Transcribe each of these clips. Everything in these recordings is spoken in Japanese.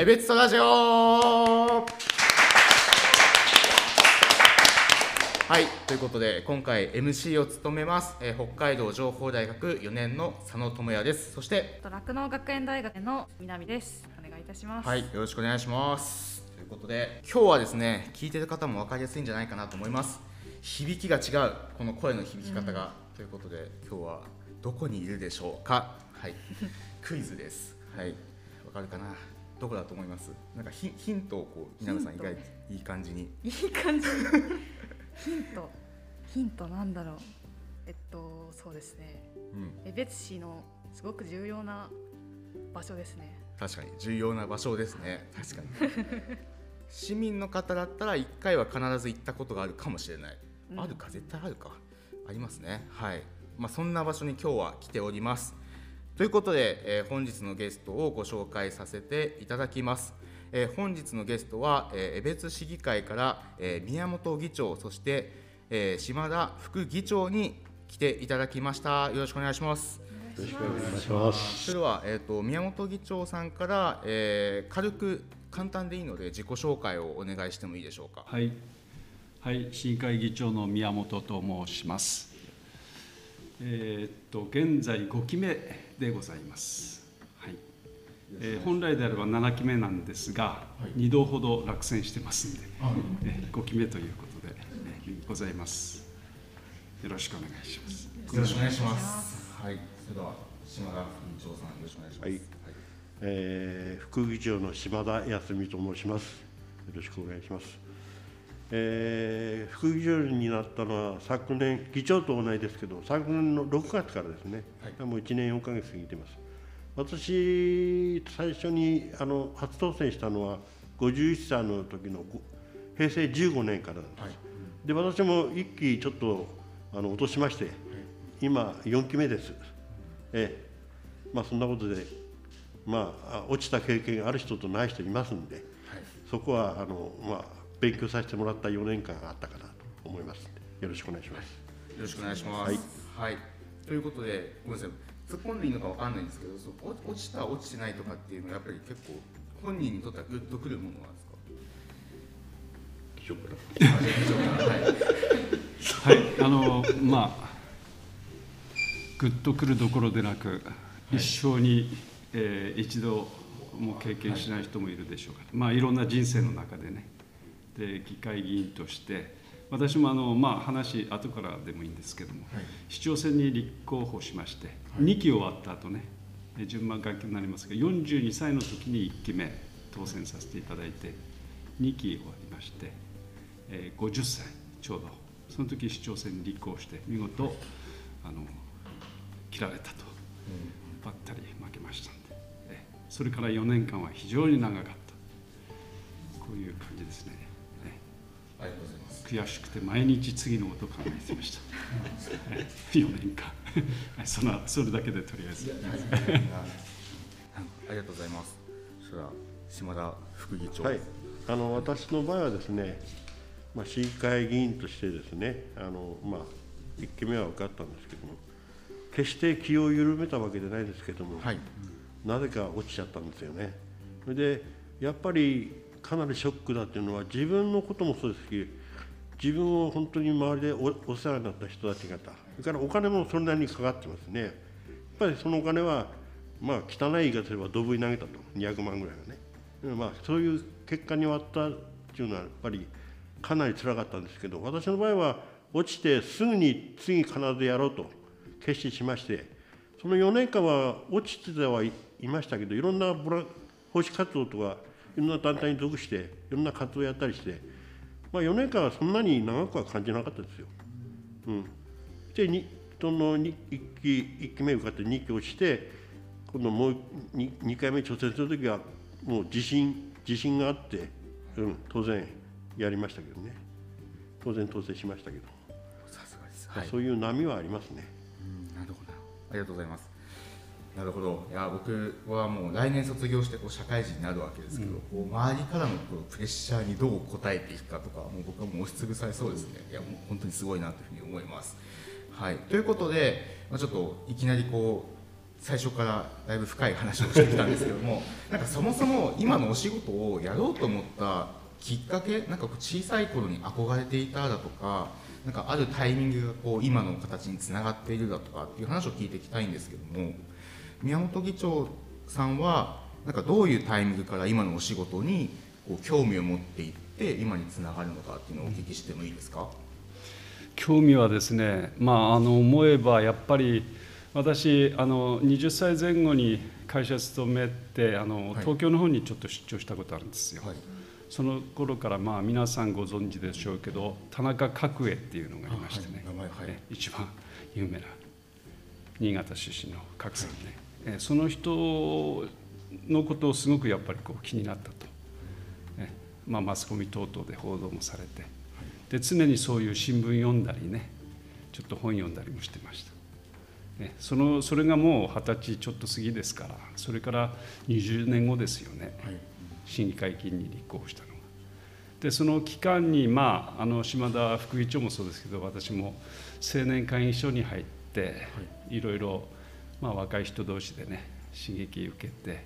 エベツトラジオはいということで今回 MC を務めます、えー北海道情報大学4年の佐野智也ですそして酪農学園大学の南です。お願いいたします。はい、よろしくお願いします。ということで、今日はですね、聞いてる方も分かりやすいんじゃないかなと思います。響きが違う、この声の響き方が。ということで、今日はどこにいるでしょうか。はい、クイズです。はい、わかるかな。どこだと思います？なんかヒヒントをこう、稲田さん意外いい感じに。いい感じ。ヒント。ヒントなんだろう。えっとそうですね。うん、江別市のすごく重要な場所ですね。確かに重要な場所ですね。確かに。市民の方だったら一回は必ず行ったことがあるかもしれない。うんあるか絶対あるかありますねはいまあそんな場所に今日は来ておりますということで、えー本日のゲストをご紹介させていただきます、えー本日のゲストは、えー江別市議会から、えー宮本議長そして、えー島田副議長に来ていただきましたよろしくお願いしますお願いしお願。いします。それでは、えー、と宮本議長さんから、えー軽く簡単でいいので自己紹介をお願いしてもいいでしょうかはい、はい、市議会議長の宮本と申します。えーっと現在5期目でございます。はい。えー本来であれば7期目なんですが、2度ほど落選してますんで、えー5期目ということで、えーございます。よろしくお願いします。よろしくお願いします。はい、それでは島田副議長さんよろしくお願いします。はいえー副議長の島田康美と申します。よろしくお願いします。えー副議長になったのは昨年、議長と同じですけど、昨年の6月からですね、はいもう1年4ヶ月過ぎてます。私、最初にあの初当選したのは51歳の時のご平成15年からなんです。はいで私も一期ちょっとあの落としまして、今4期目です。ええ、まあそんなことで、まああ落ちた経験がある人とない人いますんで、はいそこはあのまあ勉強させてもらった4年間があったかなと思います。よろしくお願いします。よろしくお願いします。はい。ということで、ごめんなさい、突っ込んでいいのかわかんないんですけど、そう落落ちた落ちてないとかっていうのはやっぱり結構本人にとってはグッとくるものなんですか？議長からあじゃあ議長からはい。はい、あのまあぐっとくるどころでなく、一生に、えー一度も経験しない人もいるでしょうから、まあいろんな人生の中でねで議会議員として私もあのまあ話後からでもいいんですけども、はい市長選に立候補しまして、2期終わった後ね順番学級になりますが42歳の時に1期目当選させていただいて2期終わりまして、えー50歳ちょうどその時市長選に立候補して見事あの切られたとばったり負けましたんでえそれから4年間は非常に長かったこういう感じですね悔しくて毎日次のことを考えてましたえー4年間はいそのそれだけでとりあえずありがとうございます。それ島田副議長。はい、あの私の場合はですね、まあ、市議会議員としてですね、あのまあ、1期目は受かったんですけども、決して気を緩めたわけじゃないですけども、はい。なぜか落ちちゃったんですよね。それで、やっぱりかなりショックだっていうのは、自分のこともそうですし、自分を本当に周りでお世話になった人たち方、それからお金もそれなりにかかってますね。やっぱりそのお金は、まあ、汚い言い方すれば、ドブに投げたと、200万ぐらいはね。まあ、そういう結果に終わったっていうのは、やっぱりかなり辛かったんですけど、私の場合は、落ちてすぐに次必ずやろうと決心しまして、その4年間は落ちてはいましたけど、いろんなボラ奉仕活動とか、ろんな団体に属して、いろんな活動をやったりして、まあ、4年間はそんなに長くは感じなかったですよ。うん、でにその 1, 期一期目受かって2期落ちて今度もう 2, 2回目挑戦する時はもう自信自信があって、うん、当然やりましたけどね当然当選しましたけど、さすがです。はい。そういう波はありますね。うんなるほど。ありがとうございます。なるほど。いや、僕はもう来年卒業してこう社会人になるわけですけど、こう周りからのこうプレッシャーにどう応えていくかとか、もう僕はもう押しつぶされそうですね。いや、もう本当にすごいなというふうに思います。はい。ということで、まあ、ちょっといきなりこう最初からだいぶ深い話をしてきたんですけども なんかそもそも今のお仕事をやろうと思ったきっかけなんかこう小さい頃に憧れていただとかなんかあるタイミングがこう今の形につながっているだとかっていう話を聞いていきたいんですけども宮本議長さんはなんかどういうタイミングから今のお仕事にこう興味を持っていって今につながるのかっていうのをお聞きしてもいいですか、興味はですね、まあ、あの思えばやっぱり私あの20歳前後に会社勤めてあの、はい。東京の方にちょっと出張したことあるんですよ、はい。その頃からまあ皆さんご存知でしょうけど田中角栄っていうのがいましてね、あはい。はい。え一番有名な新潟出身の角さんね、えその人のことをすごくやっぱりこう気になったと、えまあ、マスコミ等々で報道もされて。で常にそういう新聞読んだりねちょっと本読んだりもしてました、ね、そのそれがもう二十歳ちょっと過ぎですからそれから20年後ですよね、はい。市議会議員に立候補したのが。でその期間に、まあ、あの島田副議長もそうですけど私も青年会議所に入って、い、ろいろ、まあ、若い人同士でね刺激受けて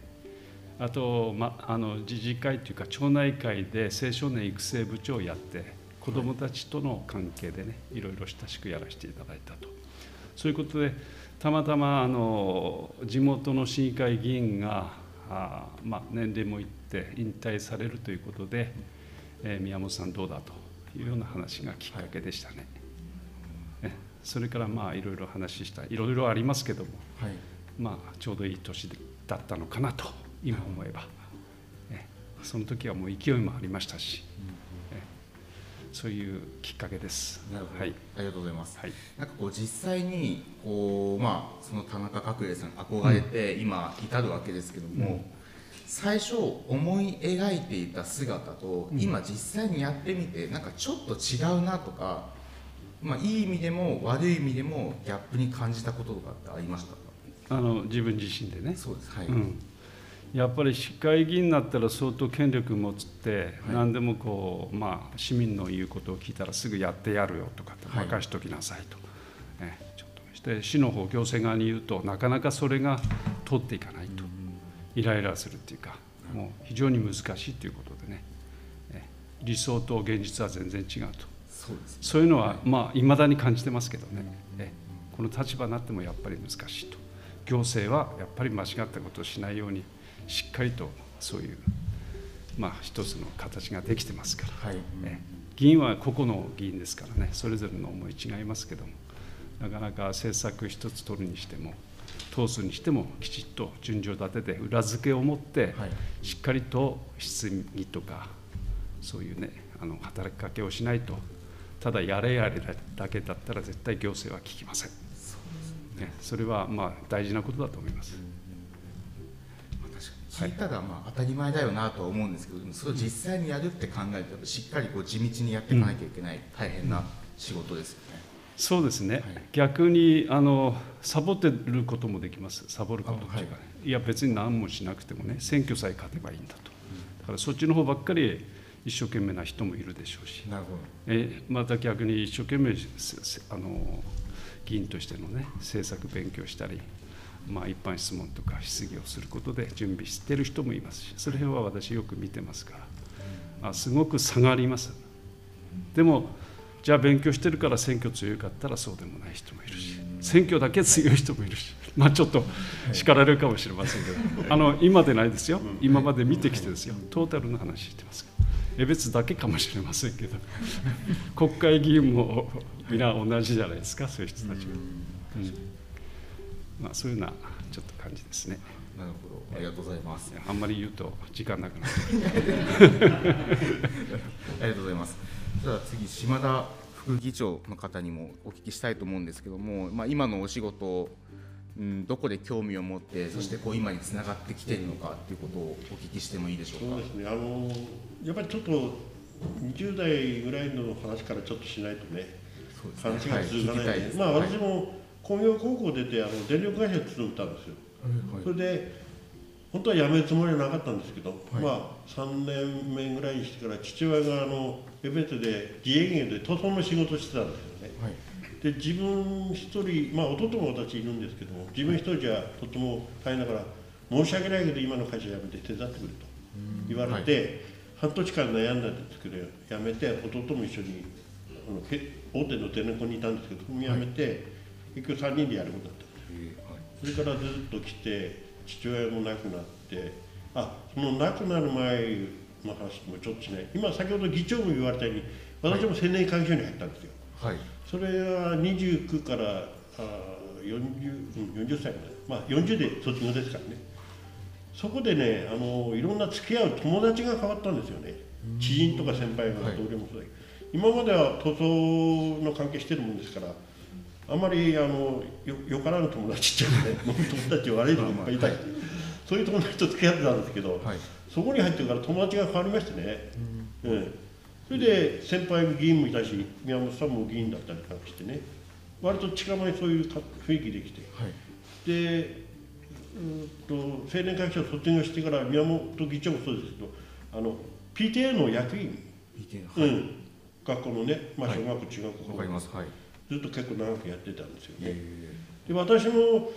あと、ま、あの自治会というか町内会で青少年育成部長をやって子どもたちとの関係でねいろいろ親しくやらせていただいたとそういうことでたまたまあの地元の市議会議員があまあ、年齢もいって引退されるということで、えー宮本さんどうだというような話がきっかけでしたね。えそれからまあいろいろ話したいろいろありますけども、はい。まあ、ちょうどいい年だったのかなと今思えば、えその時はもう勢いもありましたし、えそういうきっかけです。なるほど、はい。ありがとうございます。はい。なんかこう実際にこうまあその田中角栄さんに憧れて今至るわけですけども、最初思い描いていた姿と今実際にやってみてなん。かちょっと違うなとか、まあいい意味でも悪い意味でもギャップに感じたこととかってありましたか？あの自分自身でね。そうです。はい。うん、やっぱり市会議員になったら相当権力持って、はい。何でもこう、まあ、市民の言うことを聞いたらすぐやってやるよとか任しときなさいと、えちょっとして市の方行政側に言うとなかなかそれが通っていかないと、イライラするっていうかもう非常に難しいということでね、え理想と現実は全然違うとそういうのはまあいまだに感じてますけどね、えこの立場になってもやっぱり難しいと。行政はやっぱり間違ったことをしないようにしっかりとそういうまあ一つの形ができてますから、はい。え。議員は個々の議員ですからね。それぞれの思い違いますけどもなかなか政策一つ取るにしても通すにしてもきちっと順序立てて裏付けを持ってはい。しっかりと質疑とかそういうねあの働きかけをしないとただやれやれだけだったら絶対行政は聞きません、ね、それはまあ大事なことだと思います、まあ確かに。聞いたらまあ当たり前だよなとは思うんですけど、それを実際にやるって考えるとしっかりこう地道にやっていかなきゃいけない大変な仕事ですよね。そうですね、はい。逆にあのサボってることもできます。サボることっていうかね、、あはいや別に何もしなくてもね選挙さえ勝てばいいんだと。だからそっちの方ばっかり一生懸命な人もいるでしょうし。えまた逆に一生懸命あの議員としてのね政策勉強したり、まあ、一般質問とか質疑をすることで準備してる人もいますしそれは私よく見てますから。あすごく差があります。でもじゃあ勉強してるから選挙強かったらそうでもない人もいるし選挙だけ強い人もいるしまあちょっと叱られるかもしれませんけどあの今でないですよ。今まで見てきてですよ。トータルの話してますから江別だけかもしれませんけど 国会議員も皆同じじゃないですかそういう人たちは、うんまあ、そういうようなちょっと感じですねなるほど。ありがとうございます。あんまり言うと時間なくなる ありがとうございます。じゃあ次島田副議長の方にもお聞きしたいと思うんですけども、まあ今のお仕事、うん、どこで興味を持って、そしてこう今につながってきているのかっていうことをお聞きしてもいいでしょうか？そうですね、あのやっぱりちょっと20代ぐらいの話からちょっとしないとね、ね。話が通がないので、まあはい。私も工業高校出てあの電力会社に勤めたんですよ。それで本当は辞めるつもりはなかったんですけど、まあ3年目ぐらいにしてから父親があの江別で自営業で塗装の仕事をしてたんですよ。で自分一人、まあ、弟も私いるんですけども自分一人じゃとても大変だから申し訳ないけど今の会社辞めて手伝ってくれと言われて、半年間悩んだんですけど辞めて弟も一緒にあのけ大手のテレコにいたんですけど辞めて、結局3人でやることだったんですえーはい。それからずっと来て父親も亡くなってあその亡くなる前の話もちょっとしない。今先ほど議長も言われたように私も青年会議所に入ったんですよ、はいそれは29からあ 40, うん40歳まで、まあ、40で卒業ですからね。そこでねあのいろんな付き合う友達が変わったんですよね。知人とか先輩がはい。同僚もそうだけど、今までは塗装の関係してるもんですからあまりあのよよからぬ友達っていうかね 友達悪い人もいっぱいいたし、そういう友達と付き合ってたんですけど、はい。そこに入ってから友達が変わりましてね、うん、それで先輩議員もいたし宮本さんも議員だったりなんかしてね。割と近場にそういうか雰囲気できて。はい。でうーんと青年会議所を卒業してから宮本議長もそうですけどあの PTA の役員、意見はいうん、学校のね、まあ、はい。小学校、中学校、はい。ずっと結構長くやってたんですよね。えで私も、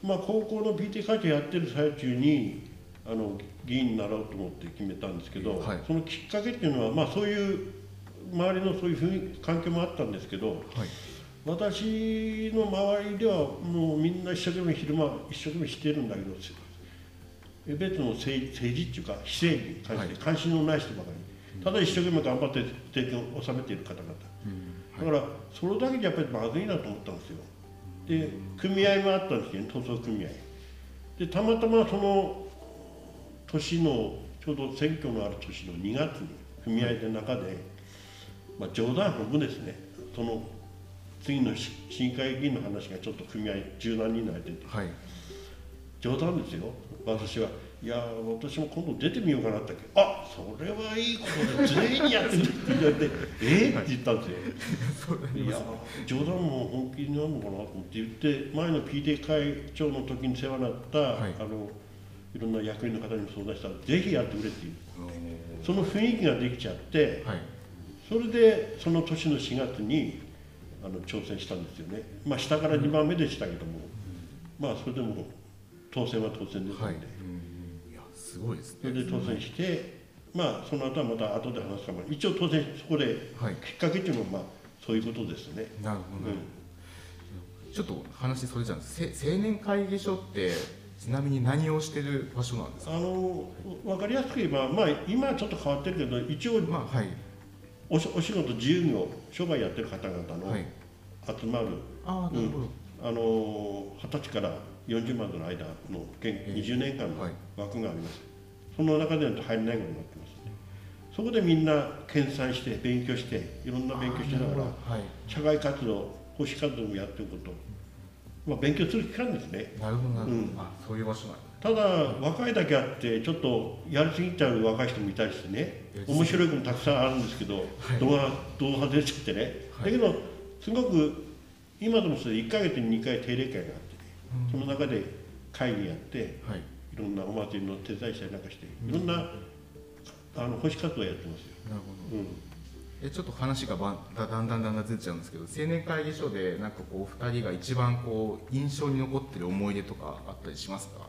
まあ、高校の PT 会長やってる最中にあの議員になろうと思って決めたんですけど、はい。そのきっかけっていうのは、まあ、そういう周りのそういう環境もあったんですけどーはい。私の周りではもうみんな一生懸命昼間一生懸命してるんだけどえ別の政政治っていうか非政治に関して関心のない人ばかり、ただ一生懸命頑張って政権を収めている方々。だからそれだけじゃやっぱりまずいなと思ったんですよ。で組合もあったんですよ。ね塗装組合。でたまたまその年のちょうど選挙のある年の2月に組合の中で、まあ、冗談半分ですね。その次の市市議会議員の話がちょっと組合十何人の間ではい。冗談ですよ。私はいや私も今度出てみようかなって。あそれはいいことで 全員やってるって言われてえ？って言ったんですよ。いや冗談も本気になるのかなと思って言って前の PTA 会長の時に世話になった、はいい、あのいろんな役員の方にも相談したらぜひやってくれっていう。おその雰囲気ができちゃってーはい。それでその年の4月にあの挑戦したんですよね。まあ下から2番目でしたけども、まあそれでも当選は当選ですので、はい。やすごいですそれねで当選してまあその後はまた後で話すかも。一応当選そこではい。きっかけっていうのはまあそういうことですね、なるほど、うん。ちょっと話それじゃんです。せ青年会議所ってちなみに何をしてる場所なんですか？あの分かりやすく言えば、まあ、今はちょっと変わってるけど一応まあはい。おしお仕事自由業商売やってる方々のはい。集まる、ああなるほど、あの二十歳から40までの間の現ええ20年間のはい。枠があります、その中で入れないことになってますね。そこでみんな研鑽して勉強していろんな勉強しながら社会活動保守活動もやっていくこと、まあ、勉強する期間ですね。なるほどなるほど、うん。あそういう場所なんだ。ただ若いだけあってちょっとやりすぎちゃう若い人もいたりしてね面白い子もたくさんあるんですけど、動画動画出ちゃってね、はい。だけどすごく今でもそれ1ヶ月に2回定例会があってね、その中で会議やってはい。いろんなお祭りの手伝いしたりなんかしていろんなあの保守活動やってますよ、なるほど。うん、えちょっと話がばんだだんだんだんだんずれちゃうんですけど青年会議所でなんかこうお二人が一番こう印象に残ってる思い出とかあったりしますか？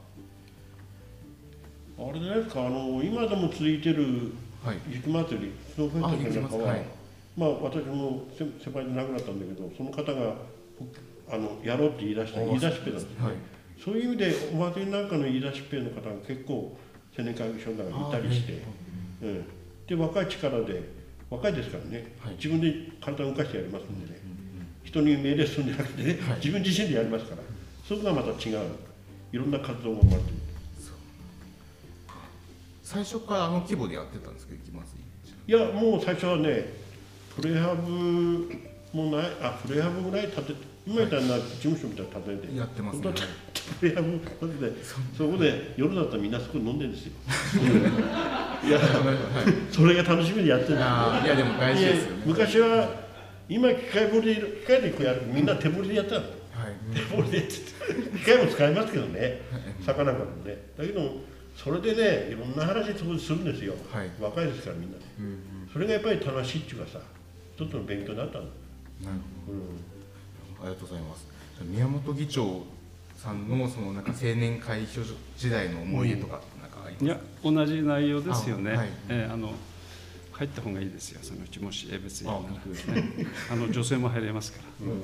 あれじゃないですかあの今でも続いてるはい。雪祭りスノーフェストなんかは、はい。まあ私も先先輩で亡くなったんだけどその方があのやろうって言い出した言い出しっぺなんですはい。そういう意味でお祭りなんかの言い出しっぺの方が結構青年会議所の中にいたりして、うん、で若い力で若いですからね、はい。自分で体を動かしてやりますんでね、人に命令するんじゃなくてね、はい。自分自身でやりますから。そこがまた違う。いろんな活動が生まれてる。最初からあの規模でやってたんですけど行きます？いやもう最初はねプレハブもないあプレハブぐらい建て今みたいな事務所みたいなの建てて、やってますね。本当はプレハブ建ててそこで夜だったらみんなそこに飲んでるんですよ。い やはい。それが楽しみでやってる。んですいやでも大事ですよ昔は今機械掘り機械でこうやるみんな手掘りでやったの。はい。手掘りでやってて機械も使いますけどね。魚かもねだけどそれでねいろんな話そこでするんですよ、はい。若いですからみんな。ねうんうん。それがやっぱり楽しいっていうかさ一つの勉強になったの、なるほうん、りがとうございます。宮本議長さんのそのなんか青年会議所時代の思い出とかなんかありますいや同じ内容ですよね、あはい。えーあの入った方がいいですよ。そのうちもしえ別に。あなら、ね、あの女性も入れますから。もう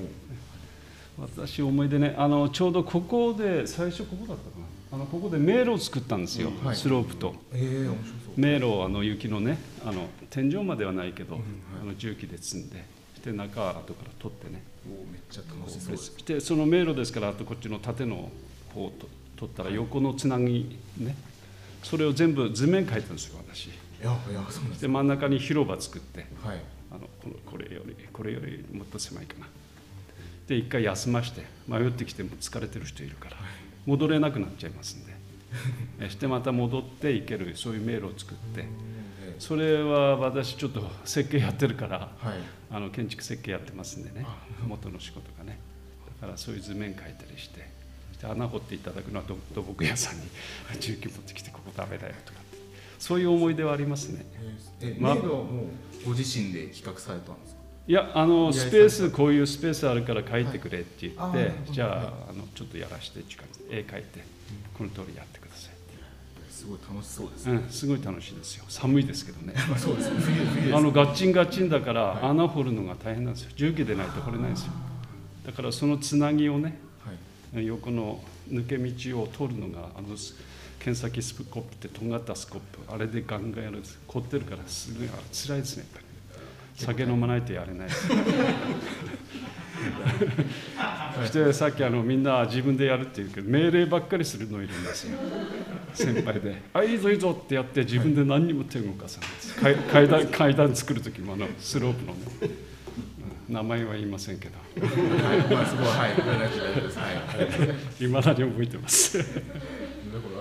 私思い出ねあのちょうどここで最初ここだったかな。あのここで迷路を作ったんですよ、はい。スロープと。ええ面白そう。迷路をあの雪のねあの天井まではないけど、うん。はい。あの重機で積んでで中は後から取ってね。おめっちゃ楽しそうです。でその迷路ですからあとこっちの縦の方をと取ったら横のつなぎね。それを全部図面描いたんですよ私。いやいやそうなんです。で真ん中に広場作って。はい。あのこのこれよりこれよりもっと狭いかな。で一回休まして迷ってきても疲れてる人いるから戻れなくなっちゃいますんで。えしてまた戻って行けるそういう迷路を作って。えそれは私ちょっと設計やってるからえはい。あの建築設計やってますんでねあ。元の仕事がね。だからそういう図面描いたりしてで穴掘っていただくのは土土木屋さんに 重機持ってきてここダメだよとかって。そういう思い出はありますね。えま迷路はもうご自身で企画されたんですか？いやあのスペースこういうスペースあるから描いてくれって言って、はい。じゃあ,、はいあのちょっとやらしてっていう感じで絵描いてこの通りやってくださいすごい楽しそうですね。いう、うん、すごい楽しいですよ。寒いですけどね。まあそうですね。冬冬ですあのガッチンガッチンだから、はい穴掘るのが大変なんですよ。重機でないと掘れないんですよ。だからそのつなぎをねはい。横の抜け道を取るのがあの剣先スコップってとんがったスコップあれでガンガンやるんです。凝ってるからすごい辛いですねやっぱり。酒飲まないとやれないです。そしてさっきあのみんな自分でやるって言うけど命令ばっかりするのいるんですよ先輩で「あいいぞいいぞ」ってやって自分で何にも手動かさないです。階階段階段作る時もあのスロープのね。うん。名前は言いませんけど。はい。まあそこははい。はい。い。まだに覚えてます？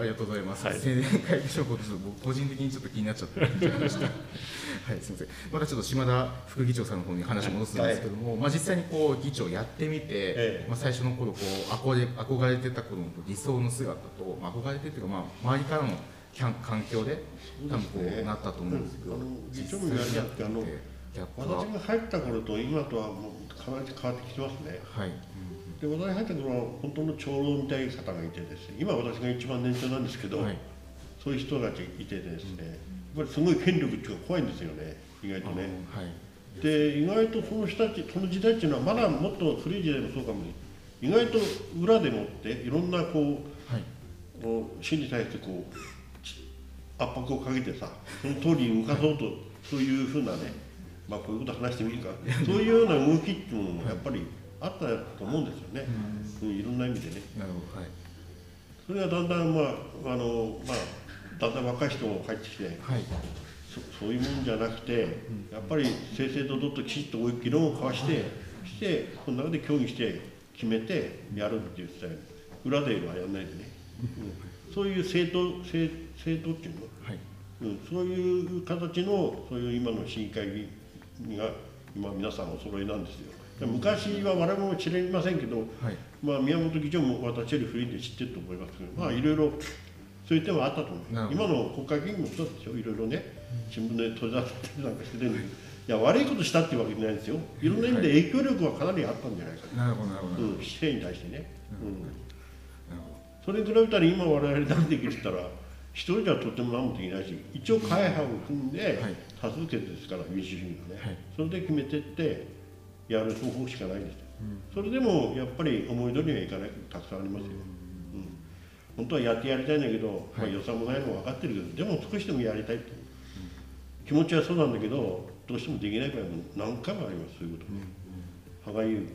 ありがとうございます。はい青年会議所僕個人的にちょっと気になっちゃって聞いちゃいました。はい、すみません。またちょっと島田副議長さんの方に話戻すんですけども、まあ実際にこう議長やってみて、ええまあ最初の頃こう憧れ憧れてた頃の理想の姿と、まあ憧れてっていうかまあ周りからの環境で多分こうなったと思うんですけど、うんあの議長実際もやりやってあの私が入った頃と今とはもうかなり変わってきてますねはい、で私が入った頃は本当の長老みたいな方がいてですね今私が一番年長なんですけど、はい、そういう人たちいてですね、やっぱりすごい権力っていうか怖いんですよね意外とね。はい、で意外とその人たちその時代っていうのはまだもっと古い時代もそうかもね。意外と裏でもっていろんなこうはい、に対してこうち圧迫をかけてさその通りに動かそうとそういうふうなねまあこういうこと話してもいいか。そういうような動きっていうのもやっぱりあったと思うんですよね、うん、いろんな意味でね。なるほど、はい、それがだんだんまああのまあだんだん若い人も入ってきてはい、そそういうもんじゃなくてやっぱり正々堂々ときちっと議論を交わしてしてこの中で協議して決めてやるっていうスタイル。裏ではやらないでね、うん、そういう政党政政党っていうの？はい、うん、そういう形のそういう今の市議会議員が今皆さんお揃いなんですよ。昔は我々も知りませんけど、はい、まあ、宮本議長も私より古いんで知ってると思いますけど、まあ、いろいろそういう点はあったと思う。今の国会議員もそうでしょいろいろね新聞で取り出してなんかしてるんでい。や悪いことしたっていうわけじゃないですよ。い。ろんな意味で影響力はかなりあったんじゃないかなるほど、なるほど、うん、市政に対してね、うん、どなるほど。それに比べたら今我々何できるって言ったら一人じゃとても何もできないし一応会派を組んではい。多数決ですから民主主義のね、はい。それで決めてってやる方法しかないです。よ、それでもやっぱり思い通りにはいかない。ことたくさんありますよ、うん。本当はやってやりたいんだけど、まあ、はい予算もないのも分かってるけどでも少しでもやりたいと、気持ちはそうなんだけどどうしてもできない場合も何回もあります。そういうこと、歯がゆい。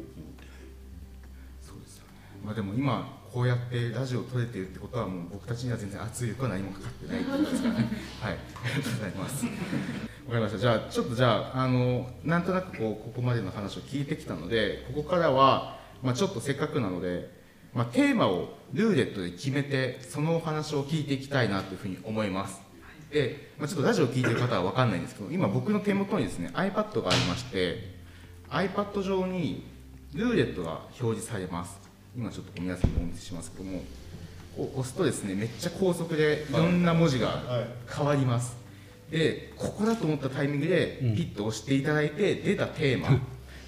そうですよね。まあでも今こうやってラジオを撮れてるってことはもう僕たちには全然圧力は何もかかってないってことですからね。はい、ありがとうございます。わかりました。じゃあちょっとじゃああのなんとなくこうここまでの話を聞いてきたので、ここからはまあちょっとせっかくなので、まあテーマをルーレットで決めてそのお話を聞いていきたいなというふうに思います。で、まあ、ちょっとラジオを聞いてる方は分かんないんですけど今僕の手元にですね iPad がありまして iPad 上にルーレットが表示されます今ちょっと皆さんにお見せしますけどもこう押すとですねめっちゃ高速でいろんな文字がはい変わりますでここだと思ったタイミングでピッと押していただいて出たテーマ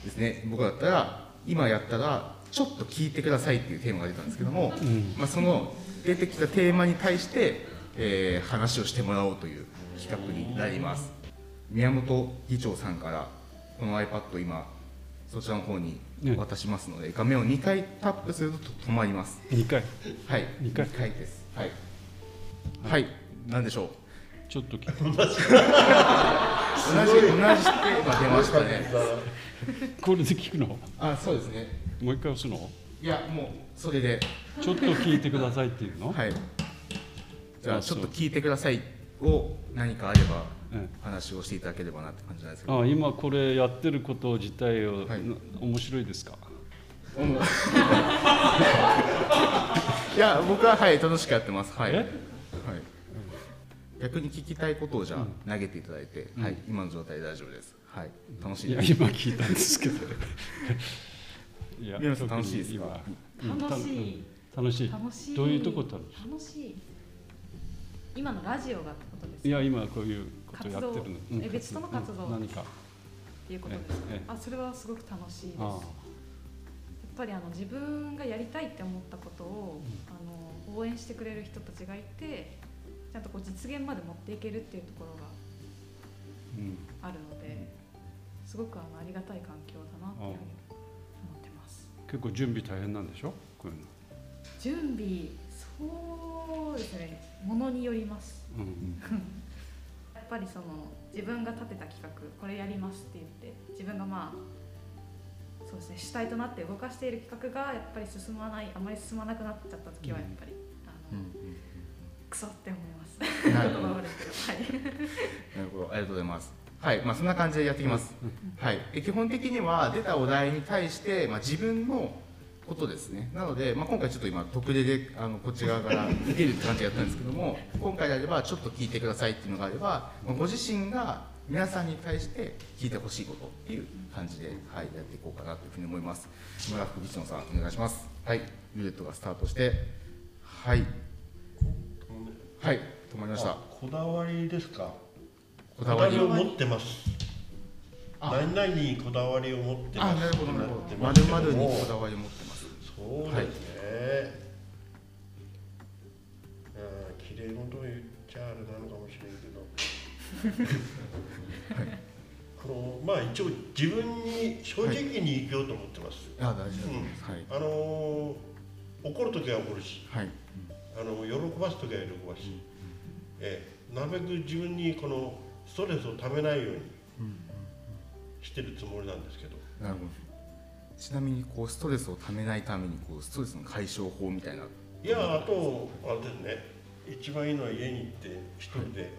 ですね。僕だったら今やったらちょっと聞いてくださいっていうテーマが出たんですけども、まあ、その出てきたテーマに対して、えー話をしてもらおうという企画になります。宮本議長さんからこの iPad 今そちらの方に渡しますので、画面を2回タップすると止まります。2回。はい。二回。二です。はい。はい。何でしょう？ちょっと聞いて。同じ。同じテーマ出ましたね。これで聞くの？あそうですね。もう一回押すの？いやもうそれで。ちょっと聞いてくださいっていうの、はい。じゃあちょっと聞いてくださいを何かあればえ話をしていただければなって感じなんですけど。あ今これやってること自体を、はい。な面白いですか？いや僕ははい楽しくやってます。はい、え？はい、逆に聞きたいことをじゃあ投げていただいて、はい今の状態で大丈夫です。はい。楽しいです。今聞いたんですけど。いや宮本さん楽しいですか？楽しい。た楽しい。楽しい。どういうとこ楽し楽しい。今のラジオがってことですいいや今こういうことやってるの。活動え別との活動。うん。何か。っていうことですか？ええ。あそれはすごく楽しいです。やあ。っぱりあの自分がやりたいって思ったことを、あの応援してくれる人たちがいてちゃんとこう実現まで持っていけるっていうところがうん。あるのですごくあのありがたい環境だなっていうふうに思ってます。結構準備大変なんでしょ？こういうの。準備そうですね。ものによります。うん やっぱりその自分が立てた企画これやりますって言って自分がまあそうですね主体となって動かしている企画がやっぱり進まないあまり進まなくなっちゃった時はやっぱり、あのクソって思いますなるほどはいなるほど、ありがとうございます。はい、まあ、そんな感じでやっていきます。はい、で基本的には出たお題に対して、まあ、自分のことですね。なので、まあ、今回ちょっと今特例で、あの、こっち側から受けるって感じだったんですけども。今回であれば、ちょっと聞いてくださいっていうのがあれば、まあご自身が皆さんに対して聞いてほしいことっていう感じで、はい、やっていこうかなというふうに思います。村副議長さん、お願いします。はい、ルーレットがスタートして。はい、はい、止まりました。こだわりですか？こだわり。を持ってます。あ。何々にこだわりを持ってます。あ、なるほど、なるほど。まるまるにこだわりを持ってます。そうですね、うん綺麗事を言っちゃあれなのかもしれんけど、あのまあ一応自分に正直に生きようと思ってます、あ、大事だと思います。はい。あの怒る時は怒るし。はい。あの喜ばす時は喜ばし、ええなるべく自分にこのストレスをためないようにしてるつもりなんですけど。なるほど。ちなみに、こうストレスをためないために、こうストレスの解消法みたいな。いやあとあれですね。一番いいのは家に行って一人で、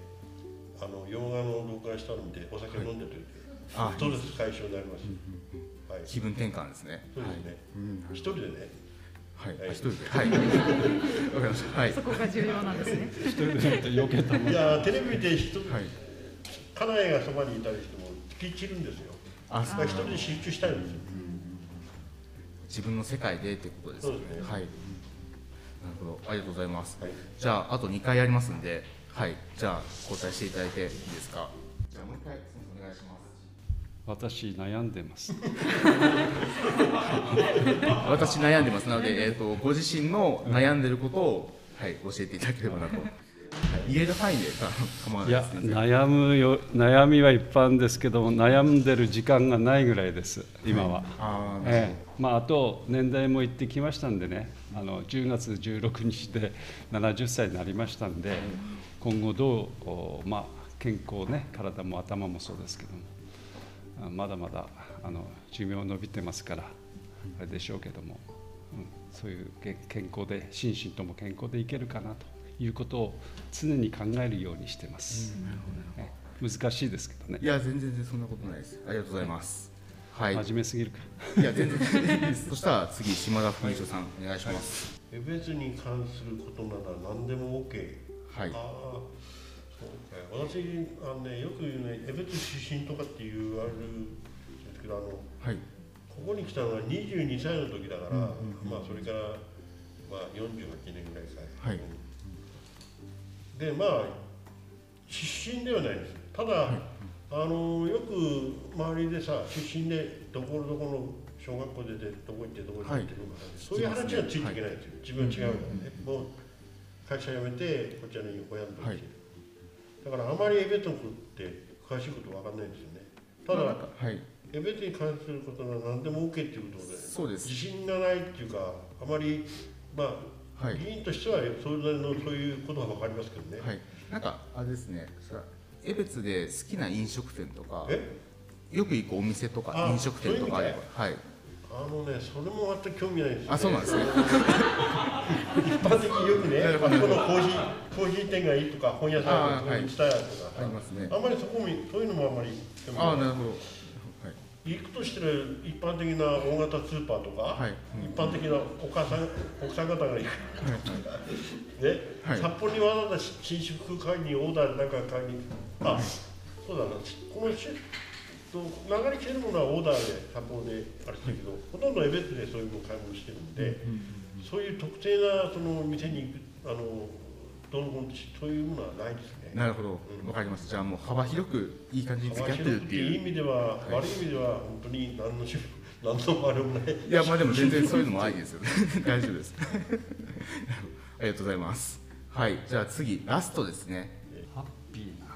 あの洋画の録画したの見てお酒飲んでるあストレス解消になります、はい。気分転換ですね。そうですね、うん一人でねはい。一人で。はい。わかりました。はい。そこが重要なんですね一人でやって避けたもんいやテレビで一人、はい。家内がそばにいたりしても突き散るんですよあ、だから一人で集中したいんですよ自分の世界でってことですね。すねはい。なるほど。ありがとうございます。はいじゃあ、あと2回やりますんで。はい。じゃあ、交代していただいていいですか？私悩んでます。私悩んでます。なので、えー、とご自身の悩んでることを、はい、教えていただければなと、はい、言える範囲で構わないです全然悩むよ悩みはいっぱいあるんですけども悩んでる時間がないぐらいです今は、あーええ。まあ、あと年代も行ってきましたんでねあの10月16日で70歳になりましたんで今後どう、おまあ、健康ね体も頭もそうですけども。あまだまだあの寿命伸びてますからあれでしょうけども、うん、そういうけ健康で心身とも健康でいけるかなということを常に考えるようにしてます、ええ難しいですけどね。いや全然全然そんなことないです。ありがとうございます。はい。真面目すぎるか。いや全然全然いいです。そしたら次島田副議長さんお願いします。エベツに関することなら何でも OK はい。ああ私あの、ね、よく言うね江別出身とかって言われるんですけどあのはい。ここに来たのが22歳の時だから、まあそれから、まあ、48年ぐらいかはい。でまあ出身ではないんです。ただ、あのよく周りでさ出身でどこどこの小学校ででどこ行ってどこ行ってどこ行って、そういう話はついていけないんですよ、自分は違うからね、もう会社辞めてこちらに親のとこ来て。る、だからあまりエベトンクって詳しいことわかんないんですよね。ただ、はい。エベトに関することは何でも OK っていうことでそうです。自信がないっていうかあまりまあ、はい。議員としてはそれなりのそういうことは分かりますけどね、はい。なんかあれですね。さ江別で好きな飲食店とかえ？よく行くお店とかあ飲食店とかあれば。はいあのねそれも全く興味ないんですよ、ね、あそうなんですね。一般的によくね、このコーヒーコーヒー店がいいとか、本屋さんがいい、ツタヤとかありますね。あんまりそこもそういうのもあんまり興味ないああなるほど。行くとしてる一般的な大型スーパーとか、はい。一般的なお母さん奥さん方が行く、ね、はい。札幌にわざわざ新宿買いにオーダーでなんか買いにあそうだな。このしと流れ来てるものはオーダーで札幌であれだけど、ほとんどエベットでそういうのを買い物してるんで、そういう特定なその店に行くあのどうのそういうものはないですね。なるほど。わかりますじゃあもう幅広くいい感じに付き合ってるっていいいう意味では、はい悪い意味では本当に何の種何のあれもない。いやまあでも全然そういうのもありですよね。大丈夫です。ありがとうございます。はいじゃあ次ラストですね。ハッピーな。話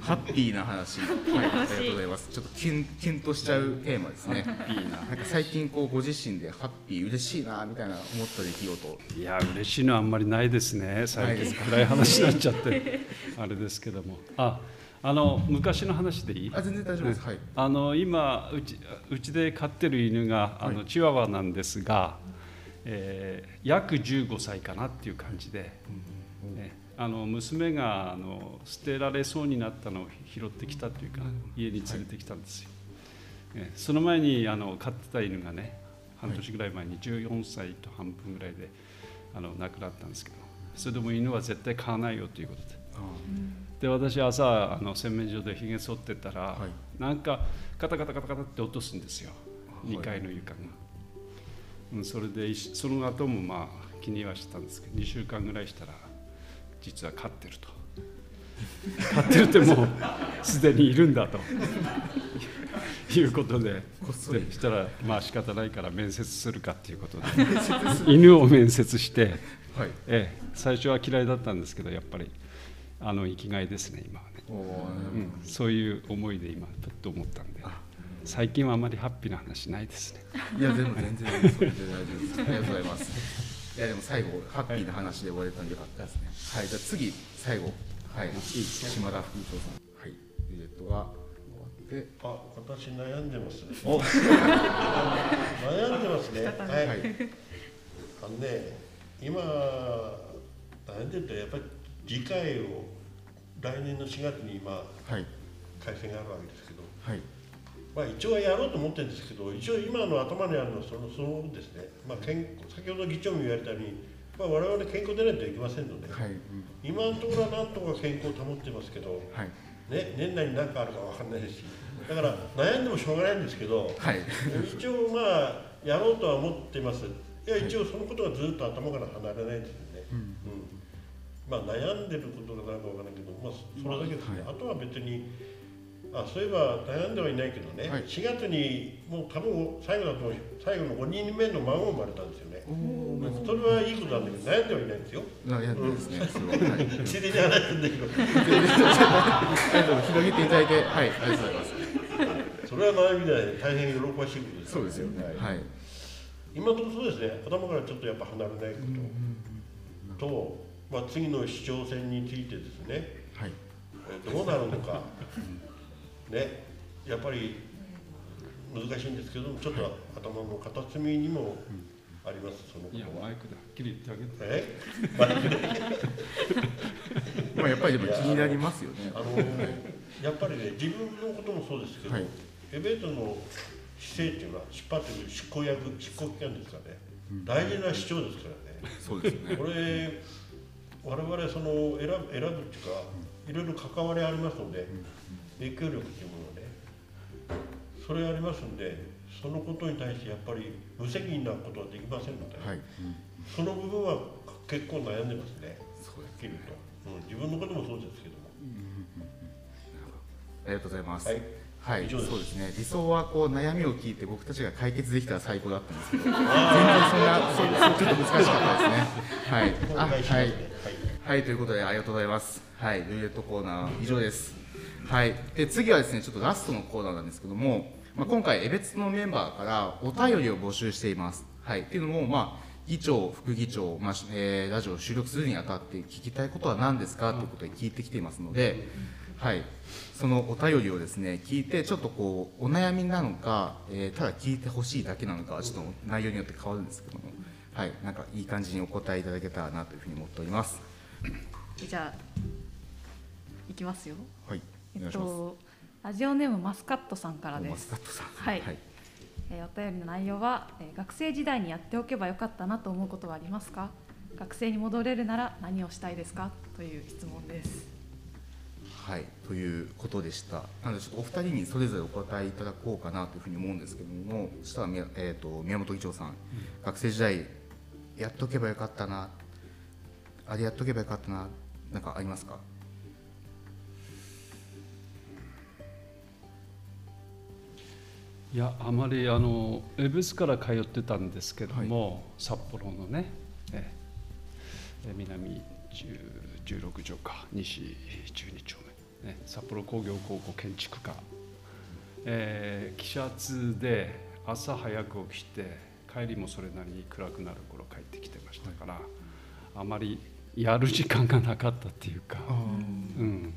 ハッピーな話。はいありがとうございます。ちょっとキュンキュンとしちゃうテーマですね。ハッピーな。な。んか最近こうご自身でハッピー嬉しいなみたいな思った出来事いや嬉しいのはあんまりないですね。最近暗い話になっちゃって。あれですけども。ああの昔の話でいい？あ全然大丈夫です。はい。あの今うちうちで飼ってる犬があの、チワワなんですが、えー約15歳かなっていう感じで、ねあの娘があの捨てられそうになったのを拾ってきたというか、家に連れてきたんですよ、ねその前にあの飼ってた犬がね半年ぐらい前に14歳と半分ぐらいであの亡くなったんですけどそれでも犬は絶対飼わないよということで。で私朝あの洗面所でひげ剃ってたら、はい。なんかカタカタカタカタって落とすんですよ。はい。2階の床が、うん、それでその後もまあ気にはしたんですけど2週間ぐらいしたら実は飼ってると。飼ってるってもうすでにいるんだと。いうことで。でしたらまあ仕方ないから面接するかっていうことで。犬を面接して、はい。ええ、最初は嫌いだったんですけどやっぱりあの生きがいですね今はね、うん、そういう思いで今ふっと思ったんで。最近はあまりハッピーな話ないですね。いやでも全然それで大丈夫です。ありがとうございますいやでも最後ハッピーな話で終われたんでよかったですね。はいじゃあ次最後。はい島田副長さん。はいビジェットが。終わって。あ、私悩んでます。お。悩んでますね。はい。はい。あのね、今悩んでるとやっぱり次回を来年の4月にまあはい。改選があるわけですけど、はいまあ一応はやろうと思ってるんですけど、一応今の頭にあるのはそのそのですね。まあ健先ほど議長も言われたように、まあ我々健康でないといけませんので、はい今のところはなんとか健康を保ってますけど、はい。ね年内に何かあるかわかんないですし、だから悩んでもしょうがないんですけど。はい。一応まあやろうとは思ってます。いや一応そのことがずっと頭から離れないですよね、うん。まあ悩んでることがなんかわからないけど、まあ、それだけですね、はあとは別にあそういえば悩んではいないけどね、はい。4月にもう多分最後だと最後の5人目の孫が生まれたんですよね。それはいいことなんだけど悩んではいないんですよ。なやってですねに話すんだけど。広げていただいてはいありがとうございます。それは悩みで大変喜ばしいことですそうですよね。はい。今のところそうですね。頭からちょっとやっぱ離れないこと。と、まあ、次の市長選についてですね。はい。えーどうなるのかねやっぱり難しいんですけどもちょっと頭の片隅にもありますそのこいやマイクではっきり言ってあげて。え？まあやっぱりでも気になりますよね。あのやっぱりね自分のこともそうですけど、はい。エベートの姿勢っていうのは出発という執行役執行機関ですからね、大事な市長ですからね。そうですよね。これ我々その選ぶ選ぶっていうかいろいろ関わりありますので影響力っていうものはねそれありますんでそのことに対してやっぱり無責任なことはできませんので、はい。その部分は結構悩んでますねそうはっきりと、うん、自分のこともそうですけども。ありがとうございます。はい。はい、そうですね。理想はこう悩みを聞いて僕たちが解決できたら最高だったんですけど、全然そんなそうそうちょっと難しかったですね。はい、あはい。はい。はい。ということでありがとうございます。はい、ルーレットコーナー以上です。はい、で次はですねちょっとラストのコーナーなんですけども、まあ今回江別のメンバーからお便りを募集しています。はい、っていうのもまあ議長、副議長、まあえーラジオを収録するにあたって聞きたいことは何ですか？ということで聞いてきていますので、はい、そのお便りをですね聞いてちょっとこうお悩みなのか、えーただ聞いてほしいだけなのかはちょっと内容によって変わるんですけども、はい、なんかいい感じにお答えいただけたらなというふうに思っております。じゃあいきますよ。はい、えっ。とラジオネームマスカットさんからでマすスカットさん。はい。えーお便りの内容は、えー学生時代にやっておけばよかったなと思うことはありますか？学生に戻れるなら何をしたいですか？という質問です。はい、ということでした。なのでちょっとお二人にそれぞれお答えいただこうかなというふうに思うんですけども、そしたらえっ、と宮本議長さん、学生時代やっとけばよかったな、あれやっとけばよかったな、なんかありますか？いやあまりあの江別から通ってたんですけども、札幌のねええ南10 16条か西12丁目、ね、札幌工業高校建築科、えー、記圧で朝早く起きて帰りもそれなりに暗くなる頃帰ってきてましたから、あまりやる時間がなかったっていうか。うん、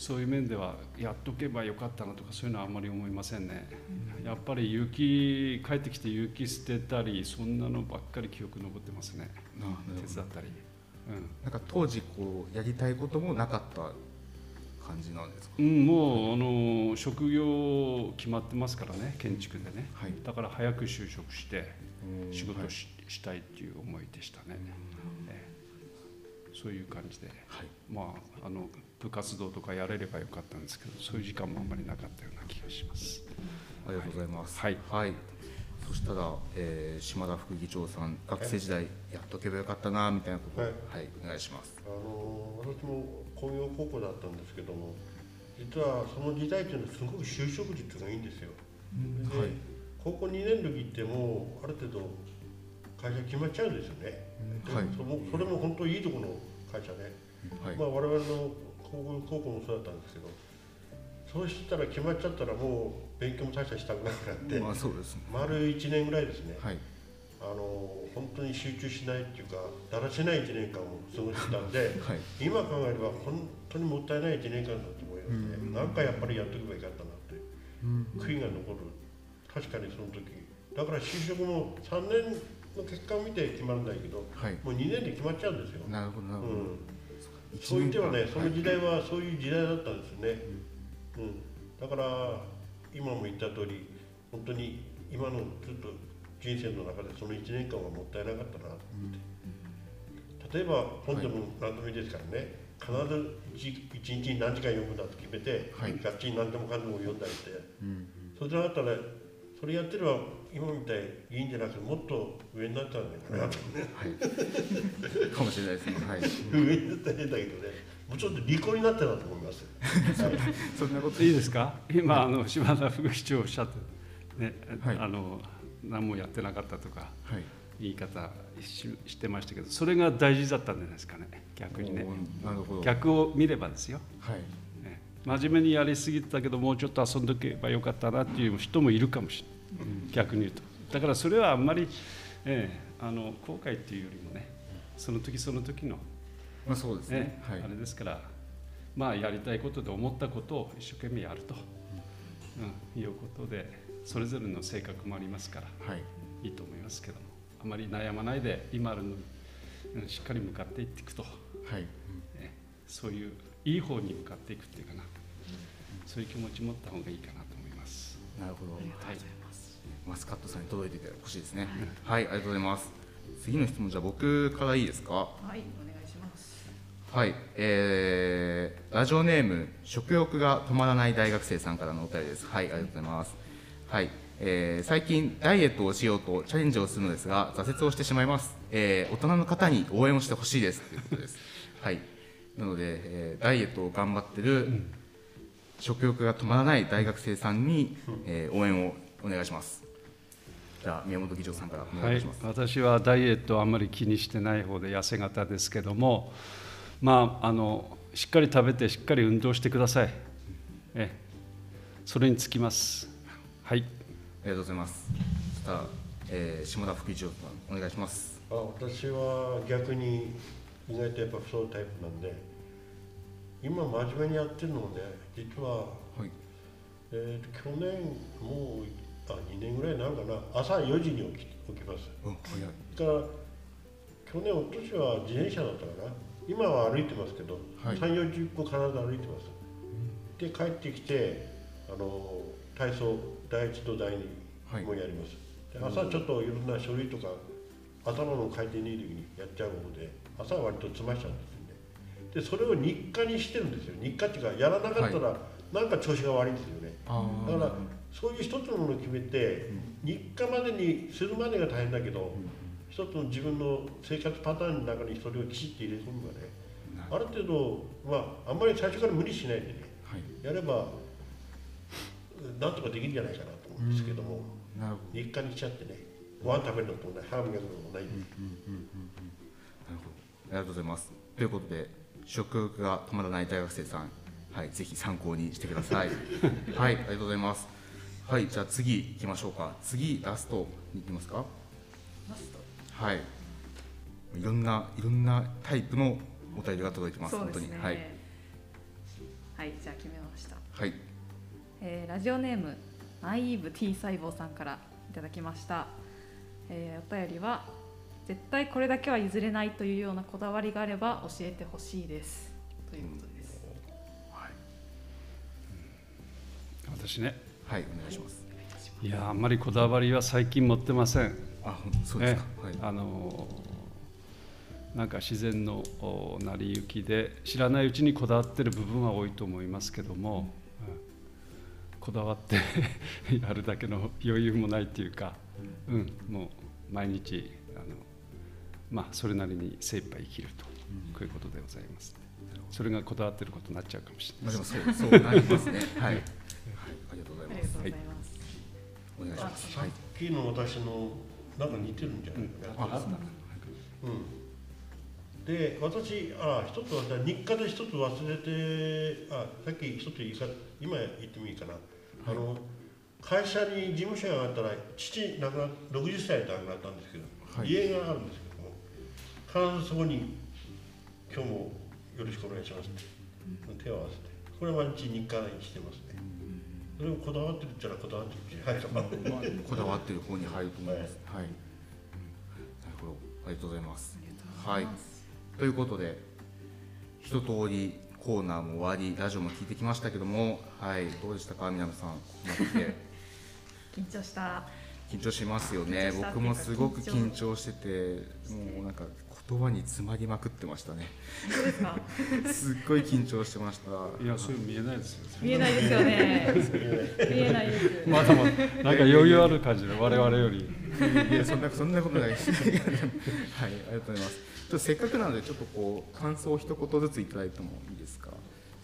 そういう面ではやっとけばよかったなとかそういうのはあんまり思いませんね、やっぱり雪帰ってきて雪捨てたりそんなのばっかり記憶残ってますね。ななるほど。手伝ったり、なんか当時こうやりたいこともなかった感じなんですか？うんうん、もうあの職業決まってますからね建築でね、はい。だから早く就職してうん仕事し,、したいっていう思いでしたね、ええ。そういう感じで。はい。まああの部活動とかやれればよかったんですけどそういう時間もあんまりなかったような気がします。ありがとうございます。はいそしたら、えー島田副議長さん、学生時代やっとけばよかったなみたいなことを、ははいい、お願いします。あの私も工業高校だったんですけども実はその時代っていうのはすごく就職率がいいんですよ。ではい高校2年の時ってもうある程度会社決まっちゃうんですよね。ではいそれも本当いいところの会社で、はい。まあ、我々の高校高校もそうだったんですけどそうしたら決まっちゃったらもう勉強も大したしたくなくなって、まあそうですね。丸1年ぐらいですね、はい。あの本当に集中しないっていうかだらしない1年間を過ごしてたんで はい。今考えれば本当にもったいない1年間だと思いますね、なんかやっぱりやっとけばよかったなって悔いが残る確かにその時だから就職も3年の結果を見て決まるんだけどはい。もう2年で決まっちゃうんですよ、なるほど、なるほど。うん、一そういう意味ではね、間その時代はそういう時代だったんですよね、うん、だから今も言った通り本当に今のちょっと人生の中でその1年間はもったいなかったなって、例えば本でも何でもいいですからね、必ず1日に何時間読むんだと決めて、はい。がっちり何でもかんでも読んだりして、うん。それじゃなかったらそれやってれば今みたいにいいんじゃなくてもっと上になったんだよな、はい。かもしれないですね。はい。上になったら変だけどねもうちょっと利口になってたと思います。そんなこと。いいですか？今あの島田副市長おっしゃって、ねはいあの何もやってなかったとかはい。言い方ししてましたけどそれが大事だったんじゃないですかね逆にねおーなるほど。逆を見ればですよ、はい。ね真面目にやりすぎてたけどもうちょっと遊んどけばよかったなっていう人もいるかもしれない、逆に言うとだからそれはあんまり、ええあの後悔っていうよりもねその時その時の、まあそうですねね。はいあ。れですからまあやりたいことで思ったことを一生懸命やると、うんいうことでそれぞれの性格もありますからはい。いいと思いますけどもあまり悩まないで今あるのにうんしっかり向かっていっていくと、はい。ねそういういい方に向かっていくっていうかなそういう気持ち持った方がいいかなと思います。なるほど。ありがとうございます、マスカットさんに届いててほしいですね。はい、ありがとうございます。次の質問じゃあ僕からいいですか？はいお願いしますはい、えー、ラジオネーム食欲が止まらない大学生さんからのお便りです。はい、ありがとうございます。はい、えー、最近ダイエットをしようとチャレンジをするのですが挫折をしてしまいます。えー、大人の方に応援をしてほしいですということです。はい、なので、えー、ダイエットを頑張ってる食欲が止まらない大学生さんに、えー応援をお願いします。じゃあ宮本議長さんからお願はいいします、、私はダイエットをあんまり気にしてない方で痩せ型ですけども、まあ、あのしっかり食べてしっかり運動してください。えそれにつきます。はい、ありがとうございます。そしたら、えー下田副議長さんお願いします。あ私は逆に意外とやっぱそういうタイプなんで今真面目にやってるのもね実は、はい。えーと去年もうあ2年ぐらいになるかな朝4時に起き起きます。うん早い。それから去年おととしは自転車だったかな。今は歩いてますけど、はい。3 4 0分必ず歩いてます、で帰ってきてあの体操第一と第はい。二もやります、で朝ちょっといろんな書類とか頭の回転にいい時にやっちゃうので朝は割と済ましちゃうんですよね。でそれを日課にしてるんですよ。日課っていうかやらなかったら、なんか調子が悪いんですよね。あだからそういう一つのものを決めて、日課までにするまでが大変だけど、一つの自分の生活パターンの中にそれをきちっと入れ込むがねある程度まああんまり最初から無理しないでねはい。やればなんとかできるんじゃないかなと思うんですけども、なるほ日課にしちゃってねご飯食べるのともない歯磨くのもない。んで、どなるほど。ありがとうございます。ということで食欲が止まらない大学生さんはいぜひ参考にしてください。はいありがとうございます。はいじゃあ次行きましょうか。次ラストに行きますか？ラスト。はい。いろんないろんなタイプのお便りが届いてますそうですね。本当に。はい。はいじゃあ決めました。はい。えーラジオネームナイーブ T 細胞さんからいただきました、えーお便りは絶対これだけは譲れないというようなこだわりがあれば教えてほしいです。ということです、はい。私ね、はいお願いします。い。やあんまりこだわりは最近持ってません。あそうですか。はい。えあのなんか自然のお成り行きで知らないうちにこだわってる部分は多いと思いますけども、うん。こだわって やるだけの余裕もないっていうか、うん、もう毎日まあそれなりに精一杯生きると、こういうことでございます。それがこだわってることになっちゃうかもしれない。まあでもそうそうなりますね。はい、はい、ありがとうございます。ありがとうございます、お願いします。さっはい。きの私のなんか似てるんじゃないか。な、うなんだうん、で私あ一つは日課で一つ忘れてあさっき一つ言いか今言ってもいいかな、あの会社に事務所があったら父亡くな60歳で亡くなったんですけど、はい。家があるんですけど。も必ずそこに「今日もよろしくお願いします」って手を合わせて。これは毎日日課にしてますね。それをこだわってるって言ったらこだわってるはい。かこだわってる方に入ると思います。はい。うんなるほど、ありがとうございます。はい。ということで、一通りコーナーも終わり、ラジオも聞いてきましたけども、はい、どうでしたか、南さん、ここまで。来て。緊張した。緊張しますよね。僕もすごく緊緊張しててもうなんか言葉に詰まりまくってましたねすかすっごい緊張してましたいやそういうの見えないですよ。見えないですよね見えないですまだまだなんか余裕ある感じで我々より。いやそんなそんなことないです。はい、ありがとうございます。ちょっとせっかくなのでちょっとこう感想を一言ずついただいてもいいですか。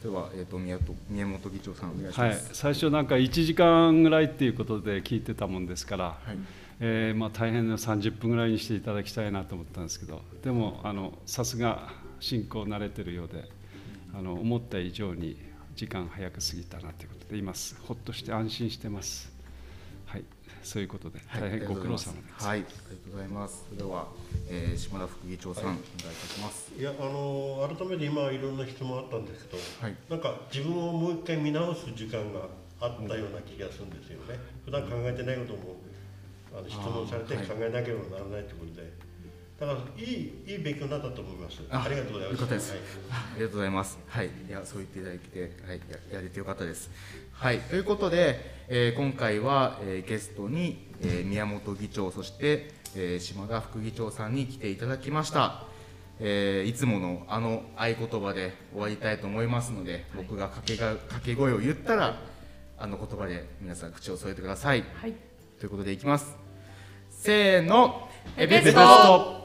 ではえっ、と宮と宮本議長さんお願いしはいます。、最初なんか1時間ぐらいっていうことで聞いてたもんですから、はい。えーまあ、大変な30分ぐらいにしていただきたいなと思ったんですけどでもあのさすが進行慣れてるようであの思った以上に時間早く過ぎたなということで今ほっとして安心してます。はい。そういうことで大変ご苦労様です、はい、ありがとうございます。それでは、えー、島田副議長さん、お願いいたします。いやあの改めて今いろんな質問あったんですけど、はい。なんか自分をもう一回見直す時間があったような気がするんですよね、普段考えてないこともあの質問されて考えなければならないということで、だからいいいい勉強になったと思います。あありがとうございます。よかったですはいありがとうございます。はい、いや、そう言っていただいて、はい、ややれてよかったです。はい、ということで、えー今回は、えーゲストに、えー宮本議長、そして、えー島田副議長さんに来ていただきました。えーいつものあの合言葉で終わりたいと思いますので、僕が掛けが掛け声を言ったら、あの言葉で皆さん口を添えてください。はいということでいきます。せーの。エベスト。